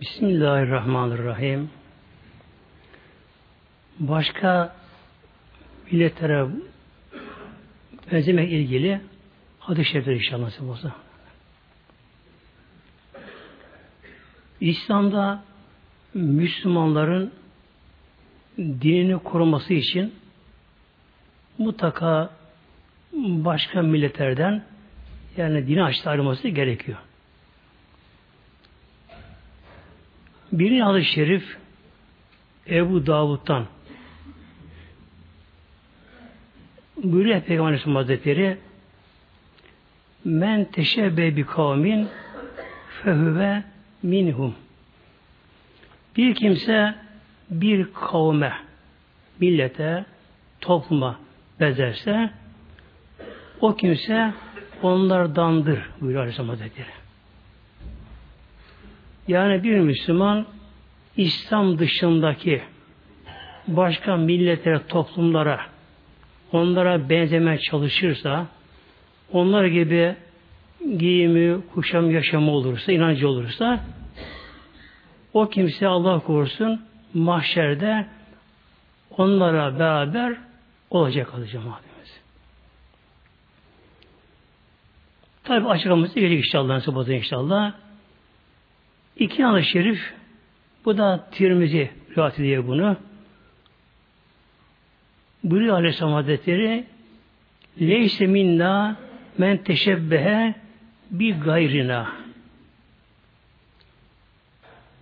Bismillahirrahmanirrahim. Başka milletlere benzemek ilgili hadis-i şerifler inşallah nasip olsa. İslam'da Müslümanların dinini koruması için mutlaka başka milletlerden yani dini açtı ayrılması gerekiyor. Birinci hadis-i şerif Ebu Davud'dan buyuruyor Peygamber Aleyhisselam Hazretleri Men teşebbe bi kavmin fehüve minhum bir kimse bir kavme millete topluma benzerse o kimse onlardandır buyuruyor Aleyhisselam Hazretleri. Yani bir Müslüman İslam dışındaki başka milletlere, toplumlara onlara benzemeye çalışırsa onlar gibi giyimi, kuşam, yaşamı olursa, inancı olursa o kimse Allah korusun mahşerde onlara beraber olacak alacağım abimiz. Tabi açıklaması gelecek inşallah, olacak inşallah. İki hadis şerif, bu da Tirmizi rivayet ediyor bunu. Buyuruyor Aleyhisselam Hazretleri Leyse minna men teşebbehe bir gayrina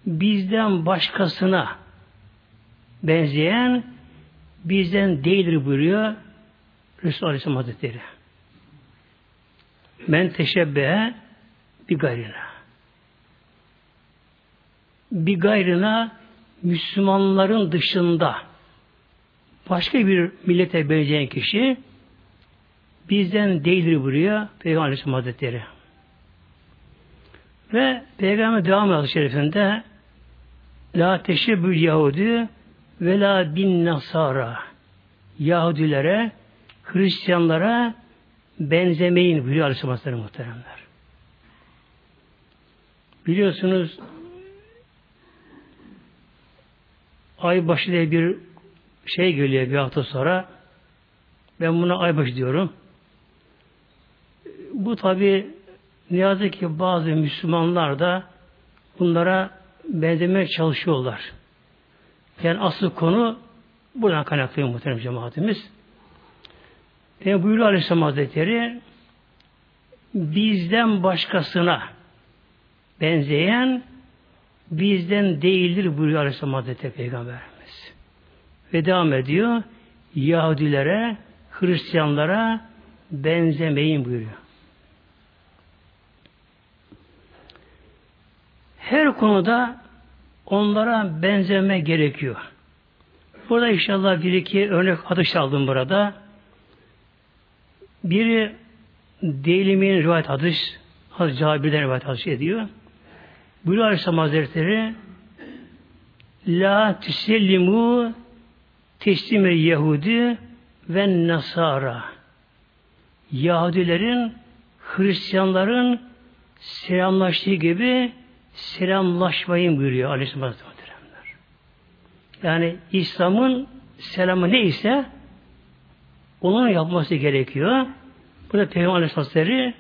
bizden başkasına benzeyen bizden değildir buyuruyor Resulullah Aleyhisselam Hazretleri. Men teşebbehe bir gayrına. Bir gayrına Müslümanların dışında başka bir millete benzeyen kişi bizden değildir buyuruyor Peygamber Aleyhisselam Hazretleri. Ve Peygamber devam ediyor şerifinde La teşebbül Yahudi ve la bin Nasara Yahudilere, Hristiyanlara benzemeyin buyuruyor Aleyhisselam Hazretleri muhteremler. Biliyorsunuz aybaşı diye bir şey geliyor bir hafta sonra. Ben buna aybaşı diyorum. Bu tabi ne yazık ki bazı Müslümanlar da bunlara benzemeye çalışıyorlar. Yani asıl konu buradan kaynaklanıyor muhterem cemaatimiz. Ve buyuruyor Aleyhisselam Hazretleri bizden başkasına benzeyen bizden değildir buyuruyor Aleyhisselam Hazretleri Peygamberimiz. Ve devam ediyor. Yahudilere, Hristiyanlara benzemeyin buyuruyor. Her konuda onlara benzeme gerekiyor. Burada inşallah bir iki örnek hadis aldım burada. Biri Değilimin rivayet hadis, Hazreti Cabir'den rivayet hadis ediyor. Buyuruyor Aleyhisselam Hazretleri La tüsellimu teslime Yahudi ve Nasara Yahudilerin Hristiyanların selamlaştığı gibi selamlaşmayın buyuruyor Aleyhisselam Hazretleri. Yani İslam'ın selamı neyse onun yapması gerekiyor. Burada Peygamber Aleyhisselam Hazretleri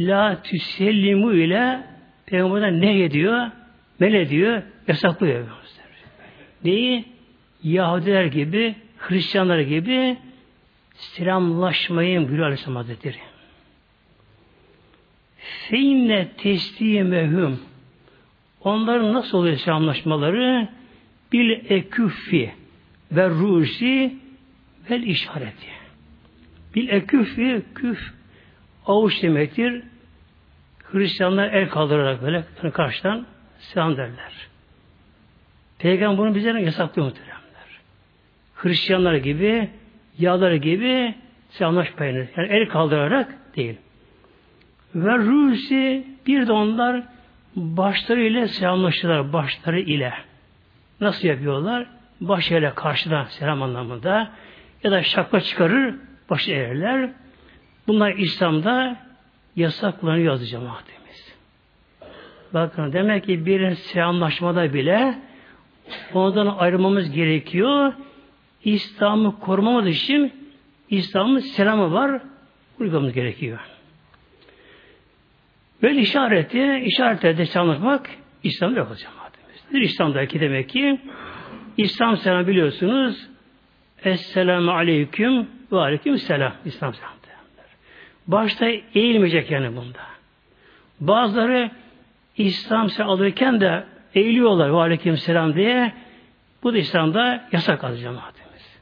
La tüsellimu ile Peygamber'den ne ediyor? Men ediyor? Yasaklıyor. Neyi? Yahudiler gibi, Hristiyanlar gibi selamlaşmayın buyuruyor Aleyhisselam Hazretleri. Feinne teslimehum Onların nasıl oluyor selamlaşmaları? Bil eküffi ve rusi vel işareti. Bil eküffi küf avuç demektir. Hristiyanlar el kaldırarak böyle karşıdan selam derler. Peygamber bunu bize yasaklıyor muhteremler. Hristiyanlar gibi, yağlar gibi selamlaşmayın. Yani el kaldırarak değil. Ve Rusi bir de onlar başları ile selamlaşırlar başları ile. Nasıl yapıyorlar? Baş ile karşıdan selam anlamında ya da şapka çıkarır başı eğerler. Bunlar İslam'da yasaklanıyor yazı cemaatimiz. Bakın demek ki bir selamlaşmada bile ondan ayrılmamız gerekiyor. İslam'ı korumamız için İslam'ın selamı var. Uygulamamız gerekiyor. Böyle işareti, işaretlerde selamlaşmak İslam'da yok hocam. Nedir İslam'daki demek ki? İslam selam biliyorsunuz. Esselamu aleyküm ve aleyküm selam. İslam selam. Başta eğilmeyecek yani bunda. Bazıları İslam alırken de eğiliyorlar ve aleyküm selam diye. Bu da İslam'da yasak az cemaatimiz.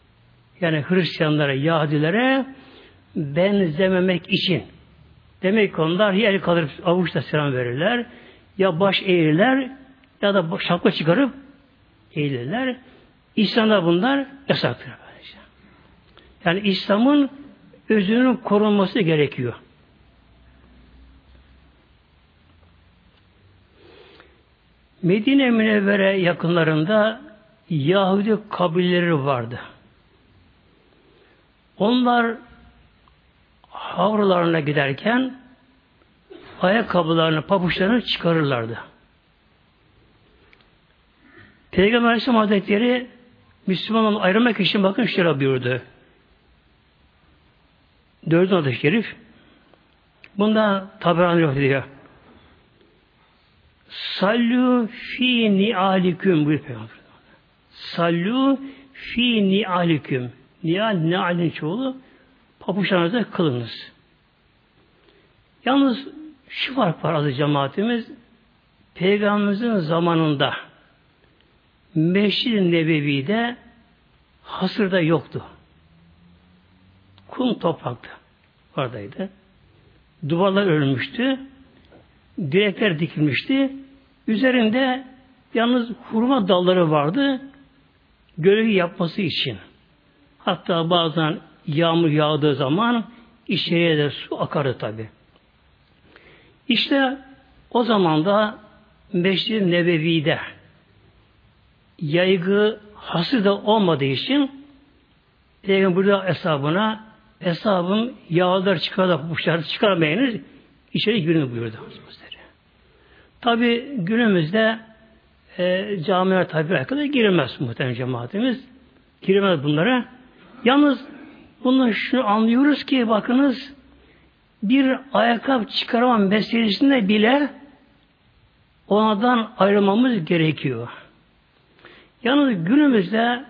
Yani Hristiyanlara, Yahudilere benzememek için. Demek ki onlar ya el kaldırıp avuçla selam verirler, ya baş eğirler, ya da şapka çıkarıp eğilirler. İslam'da bunlar yasaktır. Yani İslam'ın özünün korunması gerekiyor. Medine Münevvere yakınlarında Yahudi kabileleri vardı. Onlar havrularına giderken ayakkabılarını, papuçlarını çıkarırlardı. Peygamber Aleyhisselam Hazretleri Müslümanları ayırmak için bakın şöyle buyurdu. Dördüncü adı şerif. Bunda tabi yok diyor. Sallu fi ni'aliküm buyuruyor Peygamber. Sallu fi ni'aliküm. Ni'al ni'alin çoğulu papuçlarınızda kılınız. Yalnız şu fark var azı cemaatimiz Peygamberimizin zamanında Meşrid-i Nebevi'de hasırda yoktu. Kum topraktı. Oradaydı. Duvarlar örülmüştü. Direkler dikilmişti. Üzerinde yalnız hurma dalları vardı. Görevi yapması için. Hatta bazen yağmur yağdığı zaman içeriye de su akardı tabi. İşte o zaman da Meşrid-i Nebevi'de yaygı hasır da olmadığı için Peygamber burada hesabına hesabım yağlar çıkar da papuçlar çıkarmayınız içeri girin buyurdu. Tabi günümüzde e, camiler tabi kadar girilmez muhtemelen cemaatimiz. Girmez bunlara. Yalnız bunu şunu anlıyoruz ki bakınız bir ayakkabı çıkaramam meselesinde bile ondan ayrılmamız gerekiyor. Yalnız günümüzde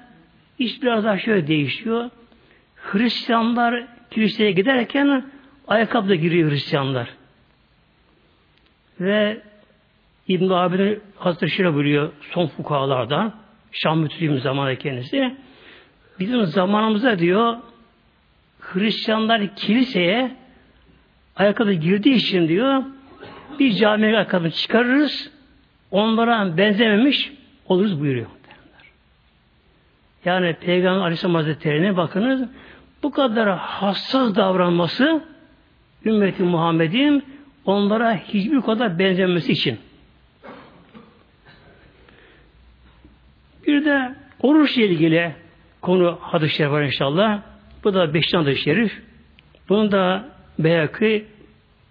iş biraz daha şöyle değişiyor. Hristiyanlar kiliseye giderken ayakkabı da giriyor Hristiyanlar. Ve İbn Abi'nin Hazreti Şire buyuruyor son fukahalardan Şam mütülüğüm zamanı kendisi. Bizim zamanımızda diyor Hristiyanlar kiliseye ayakkabı girdiği için diyor bir camiye ayakkabını çıkarırız onlara benzememiş oluruz buyuruyor. Yani Peygamber Aleyhisselam Hazretleri'ne bakınız bu kadar hassas davranması ümmeti Muhammed'in onlara hiçbir kadar benzemesi için. Bir de oruç ilgili konu hadis-i şerif var inşallah. Bu da beşten hadis-i şerif. Bunu da Beyakı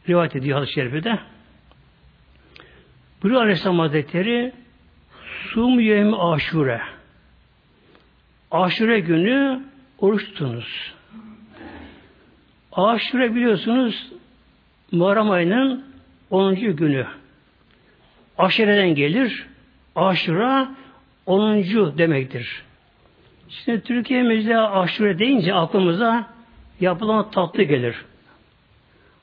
rivayet ediyor hadis-i şerifi de. Buyuruyor Aleyhisselam Hazretleri Sum yevmi aşure Aşure günü oruç tutunuz. Aşure biliyorsunuz Muharrem ayının 10. günü. Aşireden gelir. Aşura 10. demektir. Şimdi Türkiye'mizde aşure deyince aklımıza yapılan tatlı gelir.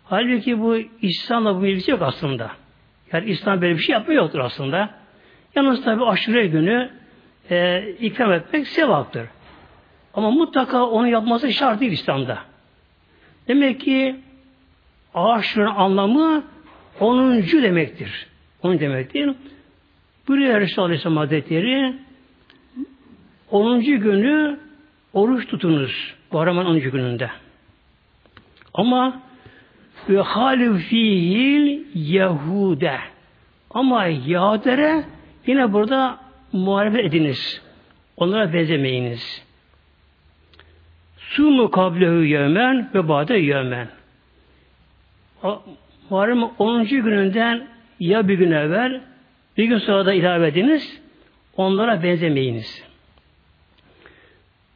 Halbuki bu İslam'la bu ilgisi yok aslında. Yani İslam böyle bir şey yapmıyordur aslında. Yalnız tabi aşure günü e, ikram etmek sevaptır. Ama mutlaka onu yapması şart değil İslam'da. Demek ki aşırı anlamı onuncu demektir. Onun demektir. Buraya Resulullah Aleyhisselam Hazretleri 10. günü oruç tutunuz. Bu araman 10. gününde. Ama ve halif fihil Yahude. Ama Yahudere yine burada muhalefet ediniz. Onlara benzemeyiniz. Sumu kablehu yevmen ve bade yevmen. Muharrem 10. gününden ya bir gün evvel bir gün sonra da ilave ediniz onlara benzemeyiniz.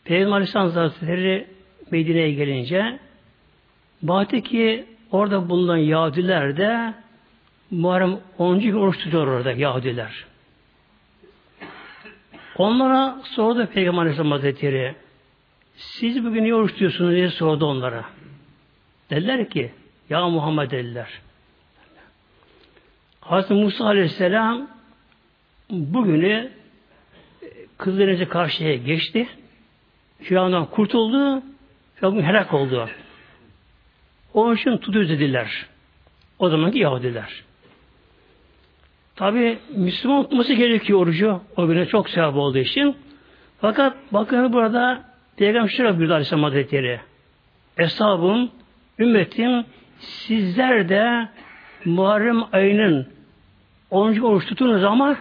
Peygamber Aleyhisselam Hazretleri Medine'ye gelince baktı ki orada bulunan Yahudiler de Muharrem 10. gün oruç tutuyor orada Yahudiler. Onlara sordu Peygamber Aleyhisselam Hazretleri siz bugün niye oruç tutuyorsunuz diye sordu onlara. Dediler ki ya Muhammed dediler. Hazreti Musa Aleyhisselam bugünü Kızıldeniz'e karşıya geçti. Firavundan kurtuldu. Firavun helak oldu. Onun için tutuyoruz dediler. O zamanki Yahudiler. Tabi Müslüman tutması gerekiyor orucu. O güne çok sevap olduğu için. Fakat bakın burada Peygamber şöyle buyurdu Aleyhisselam Hazretleri. Eshabım, ümmetim sizler de Muharrem ayının 10. oruç tutunuz ama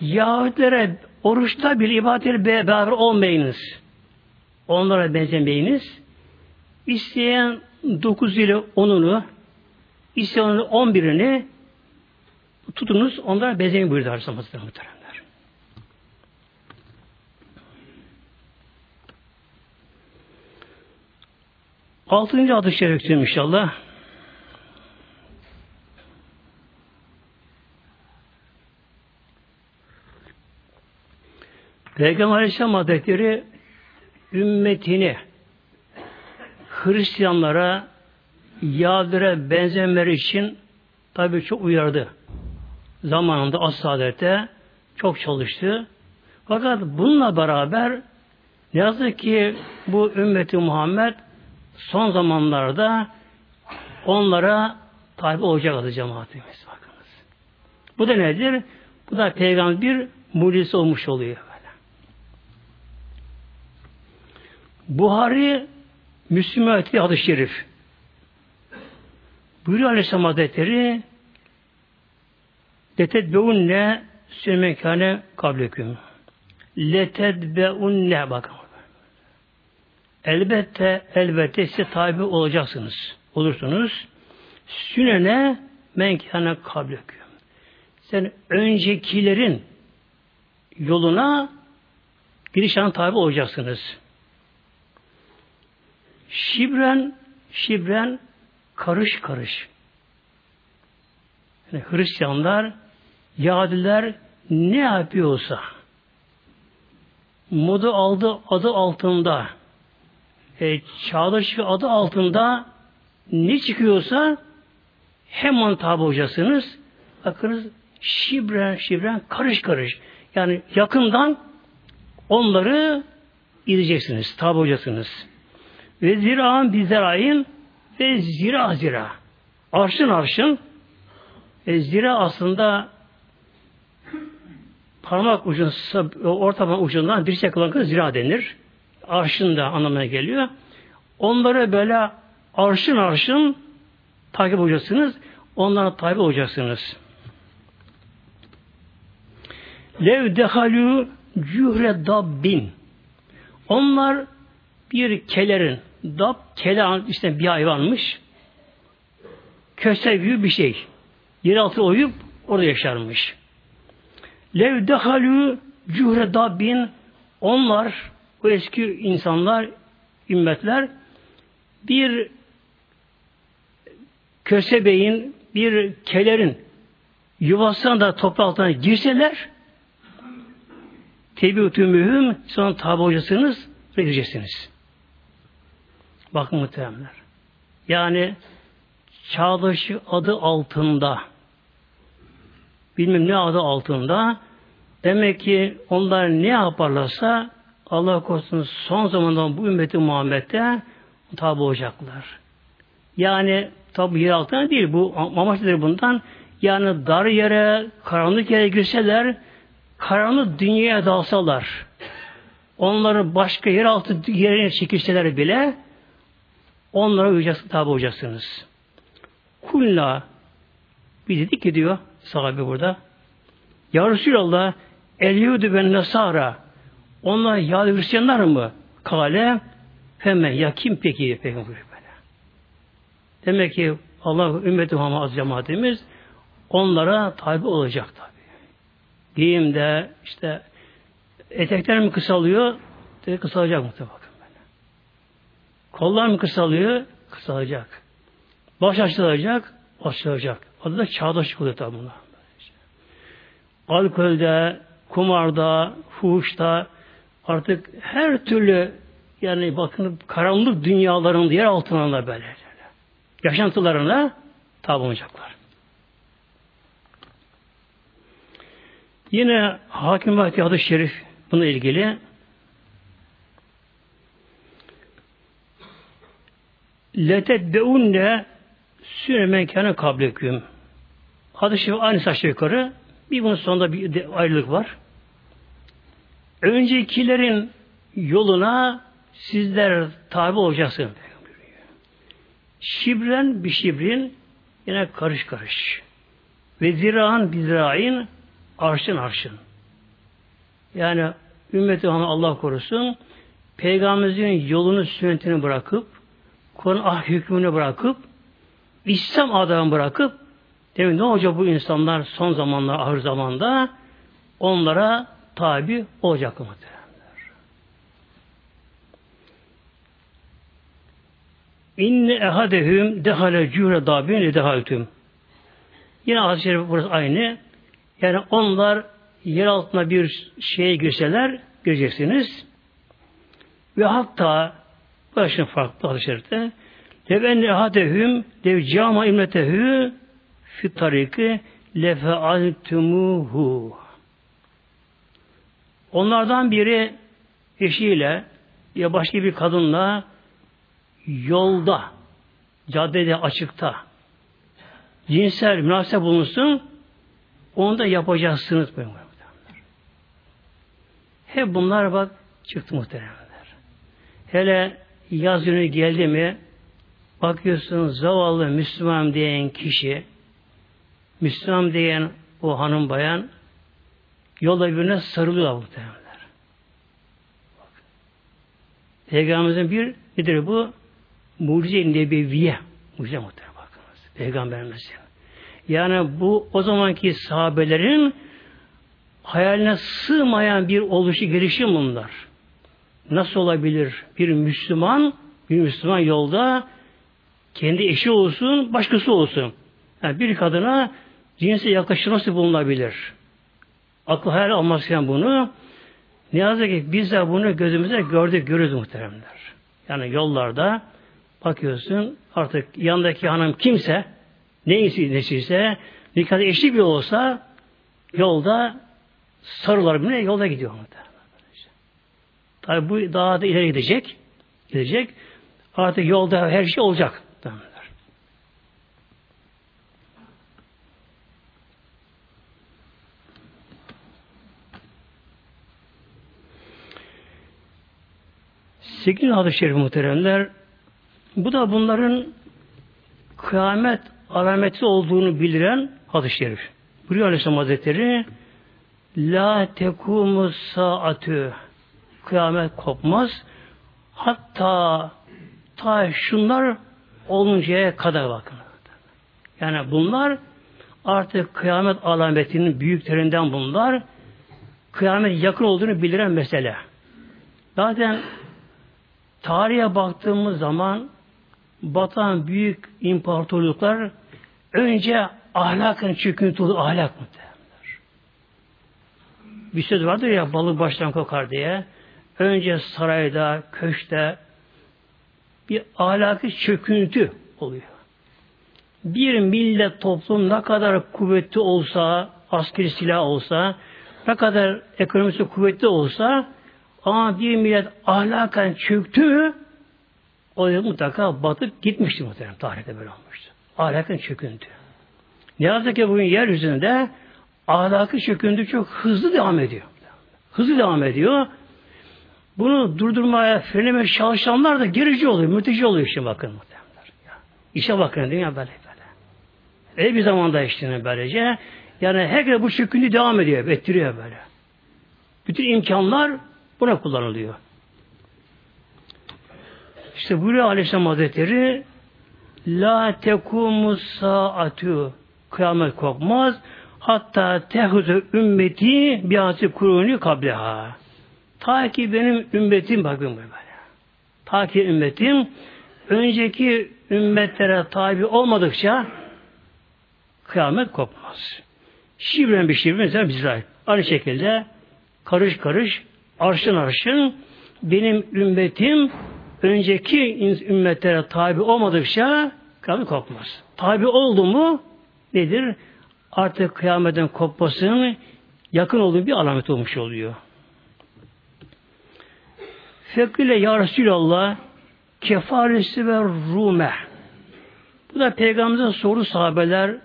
Yahudilere oruçta bir ibadetle beraber olmayınız. Onlara benzemeyiniz. İsteyen 9 ile 10'unu isteyen 11'ini tutunuz, onlara benzemeyin buyurdu Aleyhisselam Hazretleri muhteremler. Altıncı adı şerif inşallah. Peygamber Aleyhisselam Hazretleri ümmetini Hristiyanlara Yahudilere benzemeleri için tabi çok uyardı. Zamanında as saadette çok çalıştı. Fakat bununla beraber ne yazık ki bu ümmeti Muhammed son zamanlarda onlara tabi olacak adı cemaatimiz. Bakınız. Bu da nedir? Bu da peygamber bir mucize olmuş oluyor. Buhari Müslüman ettiği hadis-i şerif. Buyuruyor Aleyhisselam Hazretleri Letedbeunne sürmekane kableküm. Letedbeunne bakın. Elbette, elbette size tabi olacaksınız. Olursunuz. Sünene menkâne kableküm. Sen öncekilerin yoluna girişen tabi olacaksınız. Şibren, şibren karış karış. Yani Hristiyanlar, Yahudiler ne yapıyorsa modu aldı adı altında e, çağdaş adı altında ne çıkıyorsa hemen tabi olacaksınız. Bakınız şibren şibren karış karış. Yani yakından onları izleyeceksiniz, tabi olacaksınız. Ve ziraan bizerayın ve zira zira. Arşın arşın e, zira aslında parmak ucun orta parmak ucundan bir şey kılan zira denir. Arşın da anlamına geliyor. Onları böyle arşın arşın takip olacaksınız. Onlara tabi olacaksınız. Lev dehalü cühre dabbin. Onlar bir kelerin Dap, kele işte bir hayvanmış. Köse gibi bir şey. Yer altı oyup orada yaşarmış. Lev dehalü cühre dabbin onlar o eski insanlar ümmetler bir kösebeğin bir kelerin yuvasına da toprağı altına girseler tebi mühüm sonra tabi hocasınız ve gireceksiniz. Bakın muhteremler. Yani çağdaşı adı altında bilmem ne adı altında demek ki onlar ne yaparlarsa Allah korusun son zamandan bu ümmeti Muhammed'de tabi olacaklar. Yani tabi yer altına değil bu amaçları bundan yani dar yere, karanlık yere girseler karanlık dünyaya dalsalar onları başka yer altı yerine çekilseler bile Onlara uyacaksınız, tabi olacaksınız. Kulla bir dedik ki diyor sahabe burada. Ya Resulallah el yudu ben nasara onlar Yahudi Hristiyanlar mı? Kale hemen ya kim peki peygamber böyle. Demek ki Allah ümmeti Muhammed cemaatimiz onlara tabi olacak tabi. Giyimde işte etekler mi kısalıyor? De kısalacak muhtemelen. Kollar mı kısalıyor? Kısalacak. Baş açılacak, açılacak. Adı da çağdaşlık oluyor tabi buna. Alkolde, kumarda, fuhuşta artık her türlü yani bakın karanlık dünyaların yer altına böyle yaşantılarına tabi. Yine Hakim Vahdi Adı Şerif buna ilgili leteddeunne süremen kâne kableküm. Hadis-i şerif aynı aşağı yukarı. Bir bunun sonunda bir ayrılık var. Öncekilerin yoluna sizler tabi olacaksınız. Şibren bir şibrin yine karış karış. Ve ziraan bir zirain arşın arşın. Yani ümmeti Allah korusun Peygamberimizin yolunu sünnetini bırakıp Kur'an ah hükmünü bırakıp İslam adamı bırakıp demin ne olacak bu insanlar son zamanlar ahir zamanda onlara tabi olacak muhtemelen. İnne ehadehüm dehale cühre dabin dehaltüm. Yine hadis-i şerif burası aynı. Yani onlar yer altına bir şeye girseler göreceksiniz. Ve hatta başın farklı hadis-i şerifte Lev enne ehadehüm lev cama imletehü fi tariki lefealtumuhu. Onlardan biri eşiyle ya başka bir kadınla yolda, caddede, açıkta cinsel münasebet bulunsun onu da yapacaksınız. Hep bunlar bak çıktı muhteremler. Hele yaz günü geldi mi bakıyorsun zavallı Müslüman diyen kişi Müslüman diyen o hanım bayan yolda birbirine sarılıyor muhtemelenler. Peygamberimizin bir nedir bu? mucize nebeviye mucize muhtemelen bakınız. Peygamberimizin. Yani bu o zamanki sahabelerin hayaline sığmayan bir oluşu gelişim bunlar. Nasıl olabilir? Bir Müslüman bir Müslüman yolda kendi eşi olsun, başkası olsun. Yani bir kadına cinse yaklaşılması bulunabilir. Aklı hayal almazken bunu ne yazık ki biz de bunu gözümüze gördük, görürüz muhteremler. Yani yollarda Bakıyorsun artık yanındaki hanım kimse neyse nesiyse nikahda eşlik bir olsa yolda sarılar bile yolda gidiyor. Tabi bu daha da ileri gidecek. Gidecek. Artık yolda her şey olacak. Sekiz hadis-i şerif muhteremler bu da bunların kıyamet alameti olduğunu bildiren hadis-i şerif. Buyuruyor Aleyhisselam Hazretleri La tekumu saatü kıyamet kopmaz hatta ta şunlar oluncaya kadar bakın. Yani bunlar artık kıyamet alametinin büyüklerinden bunlar kıyamet yakın olduğunu bildiren mesele. Zaten tarihe baktığımız zaman batan büyük imparatorluklar önce ahlakın çöküntü ahlak muhtemelenler. Bir söz vardır ya balık baştan kokar diye. Önce sarayda, köşte bir ahlaki çöküntü oluyor. Bir millet toplum ne kadar kuvvetli olsa, askeri silah olsa, ne kadar ekonomisi kuvvetli olsa ama bir millet ahlaken çöktü o mutlaka batıp gitmişti muhtemelen. Tarihte böyle olmuştu. Ahlakın çöküntü. Ne yazık ki bugün yeryüzünde ahlakı çöküntü çok hızlı devam ediyor. Hızlı devam ediyor. Bunu durdurmaya, frenlemeye çalışanlar da gerici oluyor, mülteci oluyor işte bakın muhtemelen. İşe bakın dünya böyle böyle. Öyle bir zamanda işte böylece. Yani herkes bu çöküntü devam ediyor, ettiriyor böyle. Bütün imkanlar buna kullanılıyor. İşte buyuruyor Aleyhisselam Hazretleri La tekumu saatü Kıyamet kopmaz. Hatta tehuzu ümmeti biatı kuruni kableha. Ta ki benim ümmetim bakın böyle. Ta ki ümmetim önceki ümmetlere tabi olmadıkça kıyamet kopmaz. Şibren bir şibren mesela. Aynı şekilde karış karış, arşın arşın benim ümmetim önceki ümmetlere tabi olmadıkça kıyamet kopmaz. Tabi oldu mu nedir? Artık kıyametin kopmasının yakın olduğu bir alamet olmuş oluyor. Fekile ya Resulallah kefaresi ve rume. Bu da Peygamber'in soru sahabeler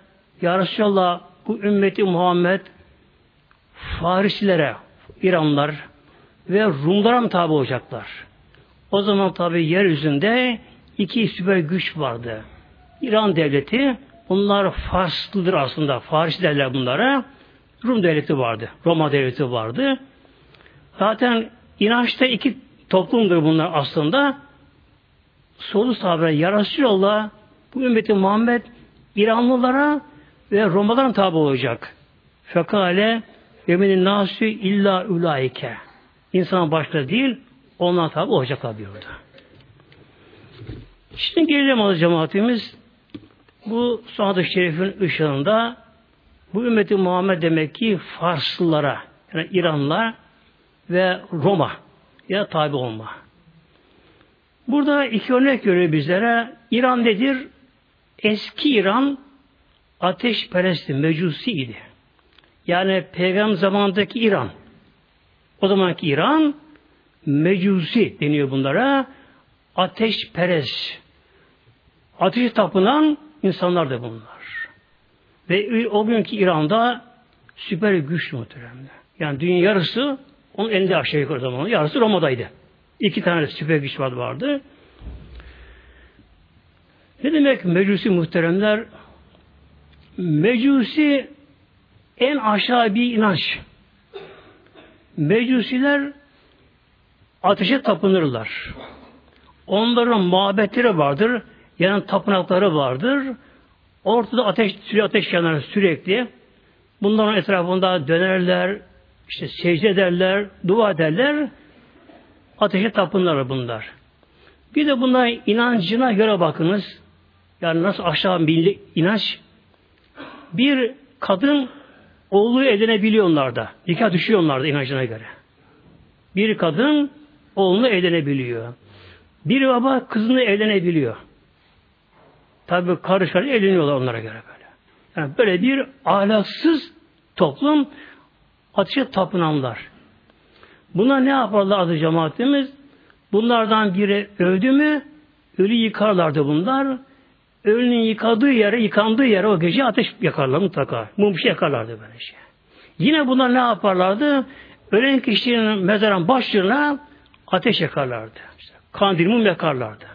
Ya Resulallah bu ümmeti Muhammed Farisilere, İranlar ve Rumlara mı tabi olacaklar? O zaman tabi yeryüzünde iki süper güç vardı. İran devleti, bunlar Farslıdır aslında. Faris derler bunlara. Rum devleti vardı. Roma devleti vardı. Zaten inançta iki toplumdur bunlar aslında. Solu sahabe ya Resulallah bu ümmeti Muhammed İranlılara ve Romalılara tabi olacak. Fekale Yemenin nasü illa ulaike. İnsan başta değil, onlar tabi olacaklar diyordu. Şimdi gelelim az cemaatimiz. Bu sahadı şerifin ışığında bu ümmeti Muhammed demek ki Farslılara, yani İranlar ve Roma ya tabi olma. Burada iki örnek görüyor bizlere. İran nedir? Eski İran ateşperestti, mecusi idi. Yani peygamber zamandaki İran. O zamanki İran mecusi deniyor bunlara. Ateşperest. Ateş tapınan insanlar da bunlar. Ve o günkü İran'da süper güç muhteremde. Yani dünya yarısı onun elinde aşağı yukarı zamanı. Yarısı Roma'daydı. İki tane süper güç vardı. vardı. Ne demek mecusi muhteremler? Mecusi en aşağı bir inanç. Mecusiler ateşe tapınırlar. Onların mabetleri vardır. Yani tapınakları vardır. Ortada ateş, sürekli ateş yanar sürekli. Bunların etrafında dönerler, işte secde ederler, dua ederler. Ateşe tapınırlar bunlar. Bir de bunların inancına göre bakınız. Yani nasıl aşağı bir inanç. Bir kadın oğlu edinebiliyor onlarda. Nikah düşüyor onlarda inancına göre. Bir kadın oğlunu evlenebiliyor. Bir baba kızını evlenebiliyor. Tabi karış karış evleniyorlar onlara göre böyle. Yani böyle bir ahlaksız toplum ateşe tapınanlar. Buna ne yaparlar adı cemaatimiz? Bunlardan biri öldü mü ölü yıkarlardı bunlar. Ölünün yıkadığı yere, yıkandığı yere o gece ateş yakarlar mutlaka. Mum şey yakarlardı böyle şey. Yine bunlar ne yaparlardı? Ölen kişinin mezarın başlarına ateş yakarlardı. İşte kandil mum yakarlardı.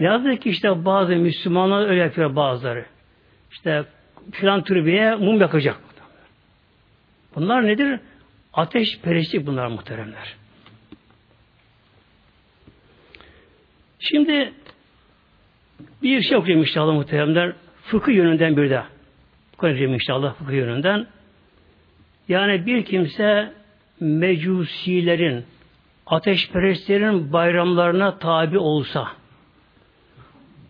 Ne yazık ki işte bazı Müslümanlar öyle yapıyor bazıları. İşte filan türbeye mum yakacak. Bunlar nedir? Ateş perestlik bunlar muhteremler. Şimdi bir şey okuyayım inşallah muhteremler. Fıkıh yönünden bir de. Okuyayım inşallah fıkıh yönünden. Yani bir kimse mecusilerin, ateşperestlerin bayramlarına tabi olsa,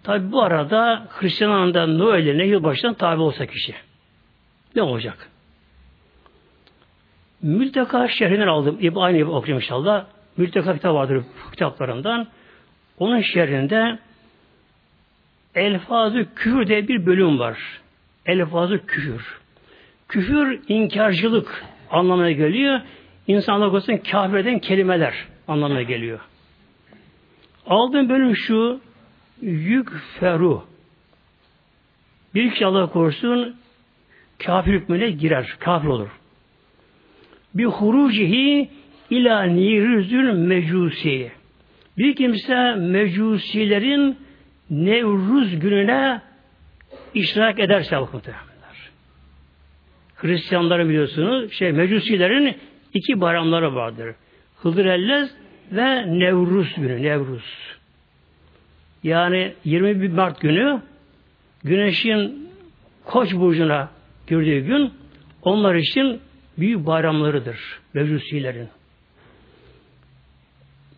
tabi bu arada Hristiyanlarında Noel'ine yılbaşından tabi olsa kişi, ne olacak? Mülteka şerhinden aldım. Aynı okuyayım inşallah. Mülteka kitap vardır kitaplarından. Onun şerhinde Elfazı küfür diye bir bölüm var. Elfazı küfür. Küfür inkarcılık anlamına geliyor. İnsanlar olsun kafir eden kelimeler anlamına geliyor. Aldığım bölüm şu yük feru. Bir kişi Allah korusun kafir hükmüne girer. Kafir olur. Bir hurucihi ila nirüzül mecusi. Bir kimse mecusilerin Nevruz gününe iştirak ederse bakın Hristiyanların biliyorsunuz şey mecusilerin iki bayramları vardır. Hıdır Ellez ve Nevruz günü. Nevruz. Yani 21 Mart günü güneşin Koç burcuna girdiği gün onlar için büyük bayramlarıdır Mecusilerin.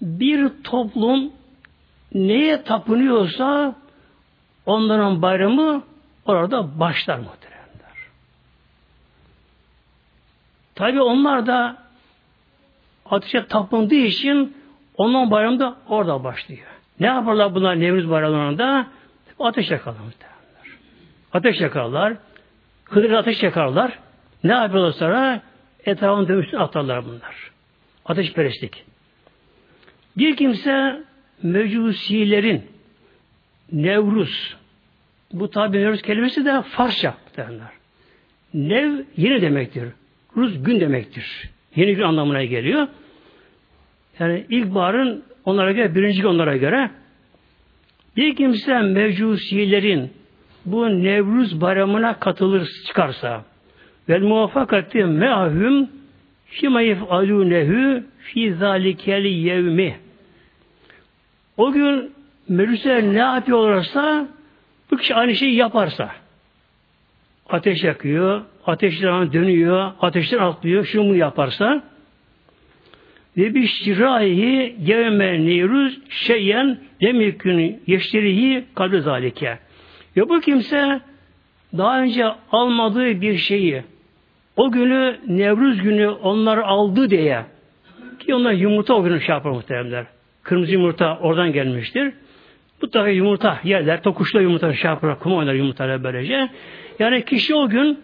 Bir toplum neye tapınıyorsa onların bayramı orada başlar muhteremler. Tabi onlar da ateşe tapındığı için onların bayramı da orada başlıyor. Ne yaparlar bunlar Nevruz bayramlarında? Ateş yakarlar muhteremler. Ateş yakarlar. Hıdır ateş yakarlar. Ne yapıyorlar sonra? Etrafını dövüştüğünü atarlar bunlar. Ateşperestlik. Bir kimse mecusilerin Nevruz bu tabi Nevruz kelimesi de Farsça derler. Nev yeni demektir. Ruz gün demektir. Yeni gün anlamına geliyor. Yani ilkbaharın onlara göre, birinci gün onlara göre bir kimse mecusilerin bu Nevruz bayramına katılır çıkarsa ve muvaffakati me'ahum fîme yef'alûnehu fî zâlikel yevmi o gün meclisler ne yapıyorlarsa bu kişi aynı şeyi yaparsa ateş yakıyor, ateşler dönüyor, ateşler atlıyor, şunu bunu yaparsa ve bir şirahi gevme niruz şeyyen demikün yeşterihi kadri zalike. Ve bu kimse daha önce almadığı bir şeyi o günü Nevruz günü onlar aldı diye ki onlar yumurta o günü şey yapar muhteremler. Kırmızı yumurta oradan gelmiştir. Bu tabi yumurta yerler, tokuşla yumurta şey yapar, kum oynar yumurtalar böylece. Yani kişi o gün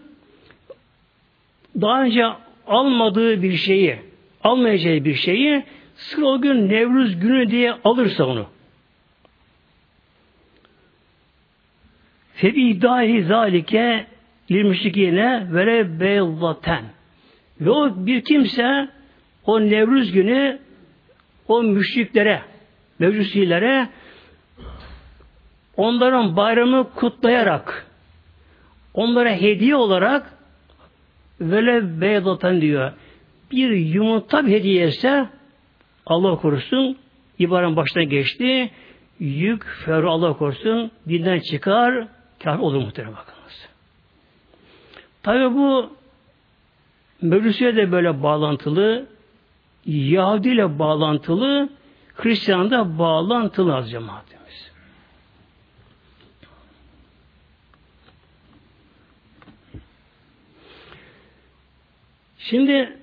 daha önce almadığı bir şeyi, almayacağı bir şeyi sır o gün Nevruz günü diye alırsa onu. Febi iddiahi zalike lil vere beyzaten. Ve o bir kimse o Nevruz günü o müşriklere, mevcusilere onların bayramı kutlayarak onlara hediye olarak vele beydatan diyor. Bir yumurta bir hediye ise Allah korusun ibarenin başına geçti. Yük, ferru Allah korusun dinden çıkar, kar olur muhtemelen bakınız. Tabi bu Mevlüsü'ye de böyle bağlantılı, Yahudi ile bağlantılı, Hristiyan'da bağlantılı az cemaatimiz. Şimdi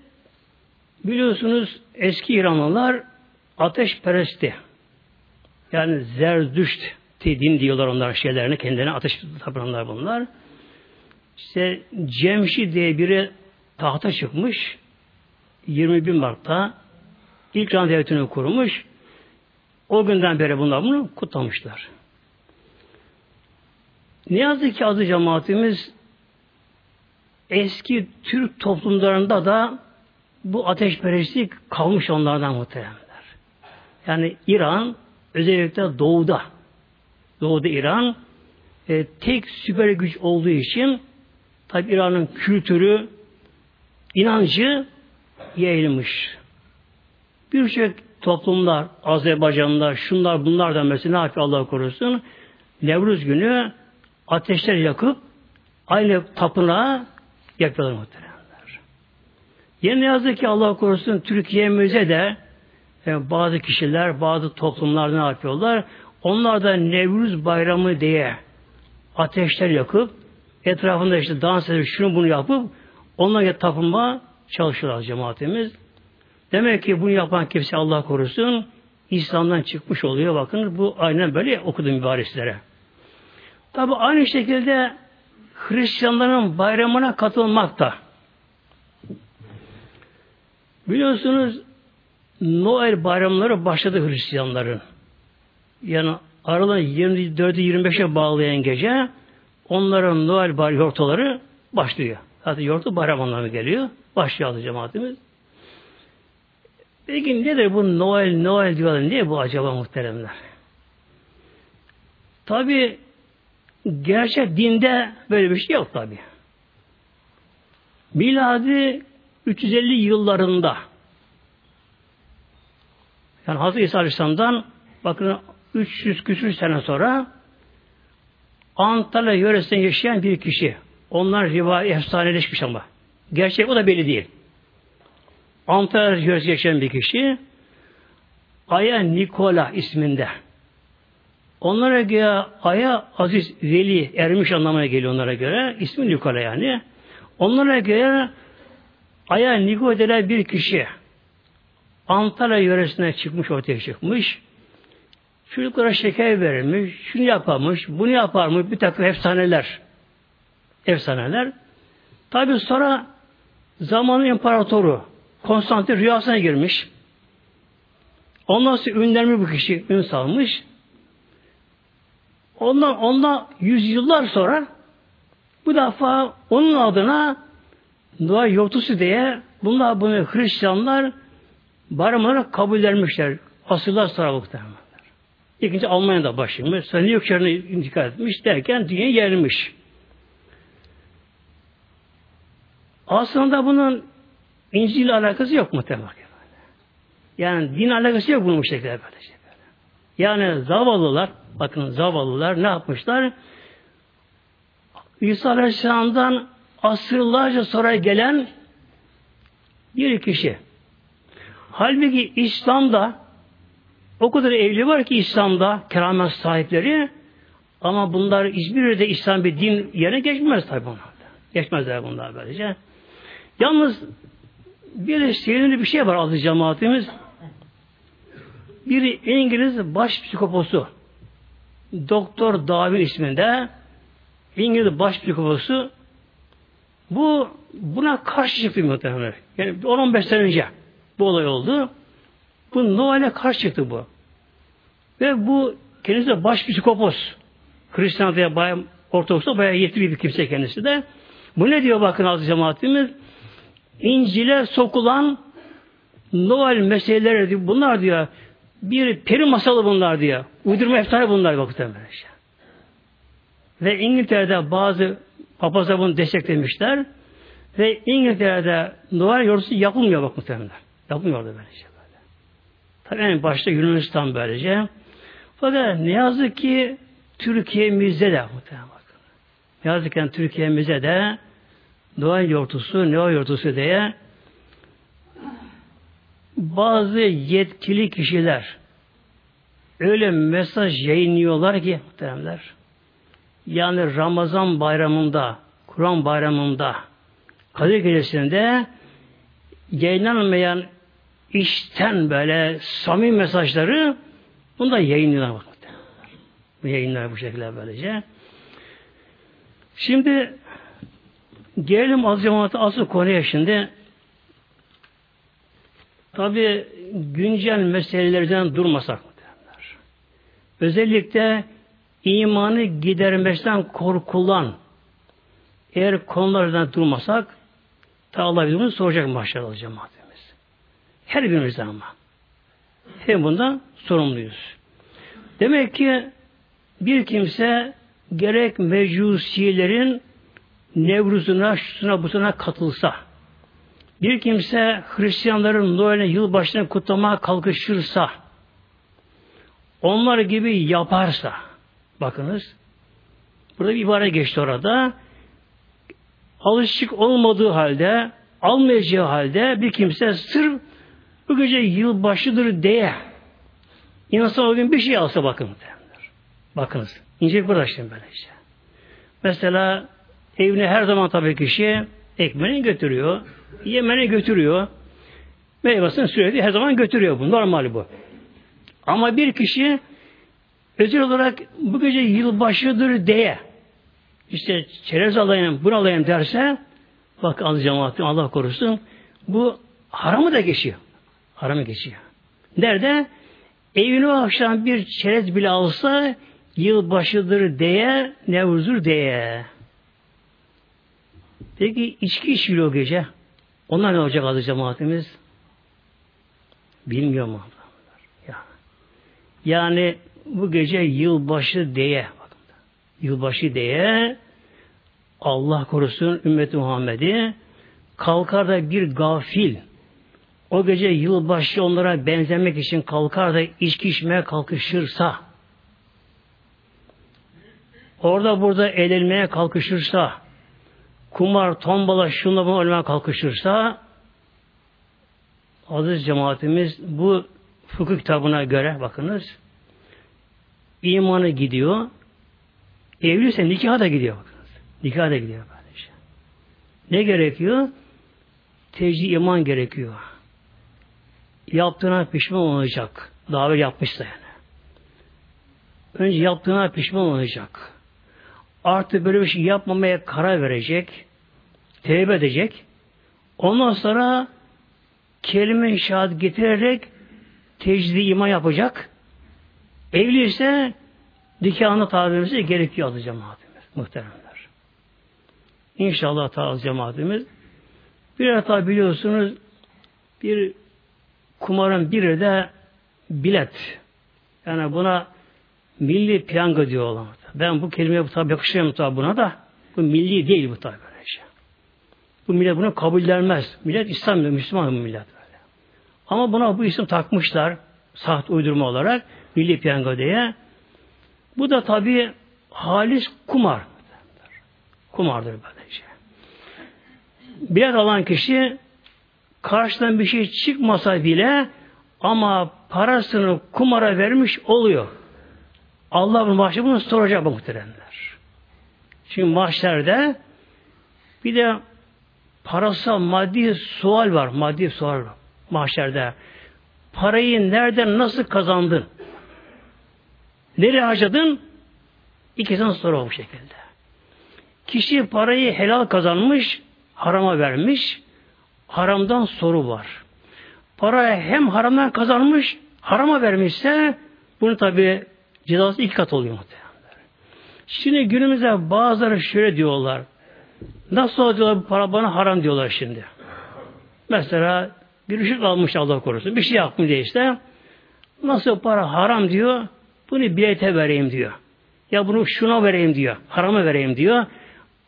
biliyorsunuz eski İranlılar ateşperestti. Yani zerdüşt din diyorlar onlar şeylerini kendilerine ateş tapınanlar bunlar. İşte Cemşi diye biri tahta çıkmış. 21 Mart'ta ilk İran devletini kurmuş. O günden beri bunlar bunu kutlamışlar. Ne yazık ki adı cemaatimiz eski Türk toplumlarında da bu ateşperestlik kalmış onlardan muhtemelenler. Yani İran özellikle doğuda doğuda İran e, tek süper güç olduğu için tabi İran'ın kültürü inancı yayılmış. Birçok toplumlar, Azerbaycanlılar, şunlar bunlar da mesela ne yapıyor Allah korusun? Nevruz günü ateşler yakıp aynı tapınağa yapıyorlar muhteremler. Yine ne yazık ki Allah korusun Türkiye'mize de yani e, bazı kişiler, bazı toplumlar ne yapıyorlar? Onlar da Nevruz bayramı diye ateşler yakıp etrafında işte dans edip şunu bunu yapıp onlara tapınma çalışıyorlar cemaatimiz. Demek ki bunu yapan kimse Allah korusun İslam'dan çıkmış oluyor. Bakın bu aynen böyle okudum mübareklere. Tabi aynı şekilde Hristiyanların bayramına katılmak da biliyorsunuz Noel bayramları başladı Hristiyanların. Yani aradan 24'ü 25'e bağlayan gece onların Noel bar yortoları başlıyor. Zaten yortu bayram anlamı geliyor. Başlıyor cemaatimiz. Peki nedir bu Noel, Noel diyorlar? Niye bu acaba muhteremler? Tabi gerçek dinde böyle bir şey yok tabi. Miladi 350 yıllarında yani Hazreti İsa Aleyhisselam'dan bakın 300 küsür sene sonra Antalya yöresinde yaşayan bir kişi Onlar rivayet efsaneleşmiş ama. Gerçek o da belli değil. Antalya yöresi yaşayan bir kişi Aya Nikola isminde. Onlara göre Aya Aziz Veli ermiş anlamına geliyor onlara göre. İsmi Nikola yani. Onlara göre Aya Nikola bir kişi Antalya yöresine çıkmış ortaya çıkmış. Çocuklara şeker verilmiş, şunu yaparmış, bunu yaparmış, bir takım efsaneler. Efsaneler. Tabi sonra zamanın imparatoru Konstantin rüyasına girmiş. Ondan sonra ünlenmiş bu kişi, ün salmış. Ondan, ondan yüzyıllar sonra bu defa onun adına Dua Yotusu diye bunlar bunu Hristiyanlar barınmaları kabullenmişler. Asırlar sonra muhtemelen. İkinci Almanya'da başlamış. Sonra New York intikal etmiş derken dünya gelmiş. Aslında bunun İncil ile alakası yok muhtemelen. Yani din alakası yok bunun bu şekilde böyle şey. Yani zavallılar, bakın zavallılar ne yapmışlar? İsa Aleyhisselam'dan asırlarca sonra gelen bir kişi. Halbuki İslam'da o kadar evli var ki İslam'da keramet sahipleri ama bunlar hiçbiri de İslam bir din yerine geçmez tabi bunlar. Geçmezler bunlar böylece. Yalnız bir de bir şey var azı cemaatimiz. Bir İngiliz baş psikoposu Doktor Darwin isminde İngiliz baş psikoposu bu buna karşı çıktı muhtemelen. Yani 10-15 sene önce bu olay oldu. Bu Noel'e karşı çıktı bu. Ve bu kendisi de baş psikopos. Hristiyanlığa bayağı Ortodoks'a bayağı yetkili bir kimse kendisi de. Bu ne diyor bakın azı cemaatimiz? İncil'e sokulan Noel meseleleri diyor. Bunlar diyor bir peri masalı bunlar diyor. Uydurma efsane bunlar bakın böyle şey. Ve İngiltere'de bazı papazlar bunu desteklemişler. Ve İngiltere'de Noel yortusu yapılmıyor bak muhtemelen. Yapılmıyor orada böylece böyle. Tabii en başta Yunanistan böylece. Fakat ne yazık ki Türkiye'mizde de muhtemelen. Ne yazık ki Türkiye'mizde de Noel yortusu, Noel yortusu diye bazı yetkili kişiler öyle mesaj yayınlıyorlar ki muhteremler yani Ramazan bayramında Kur'an bayramında Kadir Gecesi'nde yayınlanmayan işten böyle samimi mesajları bunu da yayınlıyorlar. Bu yayınlar bu şekilde böylece. Şimdi gelelim az cemaati asıl konuya şimdi. Tabi güncel meselelerden durmasak derler. Özellikle imanı gidermekten korkulan eğer konulardan durmasak ta Allah bunu soracak maşallah cemaatimiz. Her birimiz ama. Hem bundan sorumluyuz. Demek ki bir kimse gerek mecusilerin nevruzuna, şusuna, busuna katılsa, bir kimse Hristiyanların Noel'e yılbaşını kutlamaya kalkışırsa, onlar gibi yaparsa, bakınız, burada bir ibare geçti orada, alışık olmadığı halde, almayacağı halde bir kimse sırf bu gece yılbaşıdır diye insan o gün bir şey alsa bakın. Bakınız. İncelik burada işte böyle işte. Mesela evine her zaman tabii kişi ekmeğini götürüyor, yemeni götürüyor, meyvesini sürekli her zaman götürüyor bu. Normal bu. Ama bir kişi özel olarak bu gece yılbaşıdır diye işte çerez alayım, bunu alayım derse bak az cemaatim Allah korusun bu haramı da geçiyor. Haramı geçiyor. Nerede? Evine akşam bir çerez bile alsa yılbaşıdır diye, Nevruz'dur diye. Peki içki içiyor o gece. Onlar ne olacak adı cemaatimiz? Bilmiyor mu? Ya. Yani bu gece yılbaşı diye bakın, yılbaşı diye Allah korusun ümmeti Muhammed'i kalkar da bir gafil o gece yılbaşı onlara benzemek için kalkar da içki içmeye kalkışırsa orada burada eğlenmeye kalkışırsa kumar, tombala, şunla bunu oynamaya kalkışırsa aziz cemaatimiz bu fıkıh kitabına göre bakınız imanı gidiyor evliyse nikaha da gidiyor bakınız. Nikaha da gidiyor kardeşim. Ne gerekiyor? Tecdi iman gerekiyor. Yaptığına pişman olacak. Evvel yapmışsa yani. Önce yaptığına pişman olacak. Artık böyle bir şey yapmamaya karar verecek. Tevbe edecek. Ondan sonra kelime şahit getirerek tecdi iman yapacak. Evli ise nikahına tabirimizi gerekiyor adı cemaatimiz. Muhteremler. İnşallah tabi cemaatimiz. Bir hata biliyorsunuz bir kumarın biri de bilet. Yani buna milli piyango diyorlar. Ben bu kelimeye tabi yakışıyorum tabi buna da bu milli değil bu tabi böyle şey. Bu millet bunu kabullenmez. Millet İslam Müslüman bu millet böyle. Ama buna bu isim takmışlar saat uydurma olarak milli piyango diye. Bu da tabi halis kumar. Kumardır böyle şey. Bilet alan kişi karşıdan bir şey çıkmasa bile ama parasını kumara vermiş oluyor. Allah bunu mahşer bunu soracak bu muhteremler. Şimdi mahşerde bir de parasal maddi sual var. Maddi sual var mahşerde. Parayı nereden nasıl kazandın? Nereye harcadın? İkisinden soru bu şekilde. Kişi parayı helal kazanmış, harama vermiş, haramdan soru var. Parayı hem haramdan kazanmış, harama vermişse bunu tabi cezası iki kat oluyor muhtemelen. Şimdi günümüzde bazıları şöyle diyorlar. Nasıl bu para bana haram diyorlar şimdi. Mesela bir ışık almış Allah korusun. Bir şey yapmış diye işte. Nasıl para haram diyor. Bunu bilete vereyim diyor. Ya bunu şuna vereyim diyor. Harama vereyim diyor.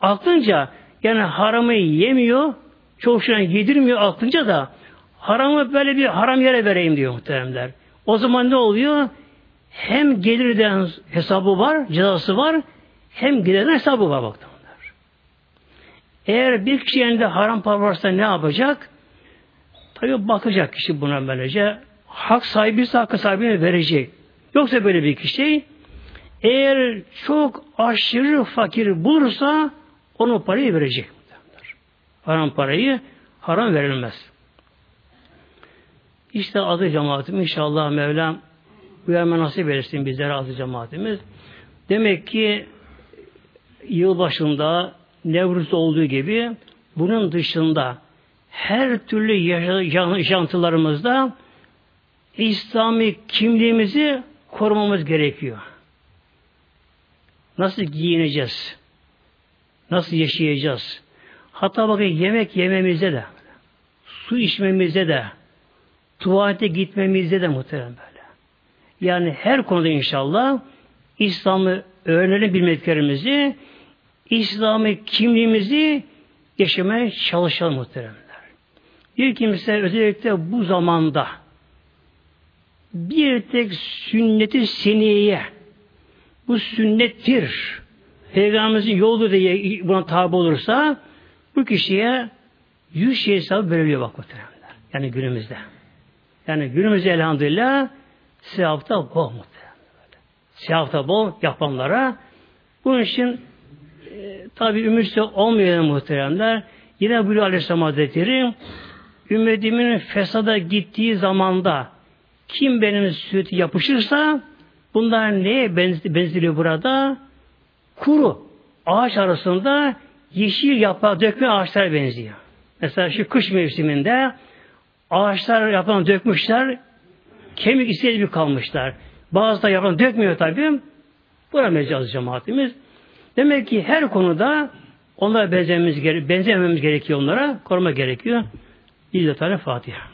Aklınca yani haramı yemiyor. Çok şuna yedirmiyor aklınca da haramı böyle bir haram yere vereyim diyor muhteremler. O zaman ne oluyor? Hem gelirden hesabı var, cezası var, hem giderden hesabı var baktım. Eğer bir kişi elinde haram para varsa ne yapacak? Tabi bakacak kişi buna böylece. Hak sahibi ise hakkı sahibine verecek. Yoksa böyle bir kişi eğer çok aşırı fakir bulursa onun parayı verecek. Haram parayı haram verilmez. İşte adı cemaatim inşallah Mevlam uyarma nasip etsin bizlere adı cemaatimiz. Demek ki yılbaşında Nevruz olduğu gibi bunun dışında her türlü yaşantılarımızda İslami kimliğimizi korumamız gerekiyor. Nasıl giyineceğiz? Nasıl yaşayacağız? Hatta bakın yemek yememizde de, su içmemizde de, tuvalete gitmemizde de böyle. Yani her konuda inşallah İslam'ı öğrenelim bilmediklerimizi, İslam'ı kimliğimizi yaşamaya çalışalım muhteremler. Bir kimse özellikle bu zamanda bir tek sünneti seniyeye bu sünnettir. Peygamberimizin yolu diye buna tabi olursa bu kişiye yüz şey hesabı veriliyor bak muhteremler. Yani günümüzde. Yani günümüzde elhamdülillah sevapta bol muhteremler. Sevapta bol yapanlara bunun için e, tabi ümmitse olmayan muhteremler yine buyuruyor Aleyhisselam Hazretleri ümmetimin fesada gittiği zamanda kim benim sütü yapışırsa bunlar neye benziliyor burada? Kuru ağaç arasında yeşil yaprağı dökme ağaçlara benziyor. Mesela şu kış mevsiminde ağaçlar yaprağını dökmüşler, kemik istediği gibi kalmışlar. Bazı da yaprağını dökmüyor tabi. Buna mecaz cemaatimiz. Demek ki her konuda onlara benzememiz, benzememiz gerekiyor onlara, koruma gerekiyor. De Fatiha.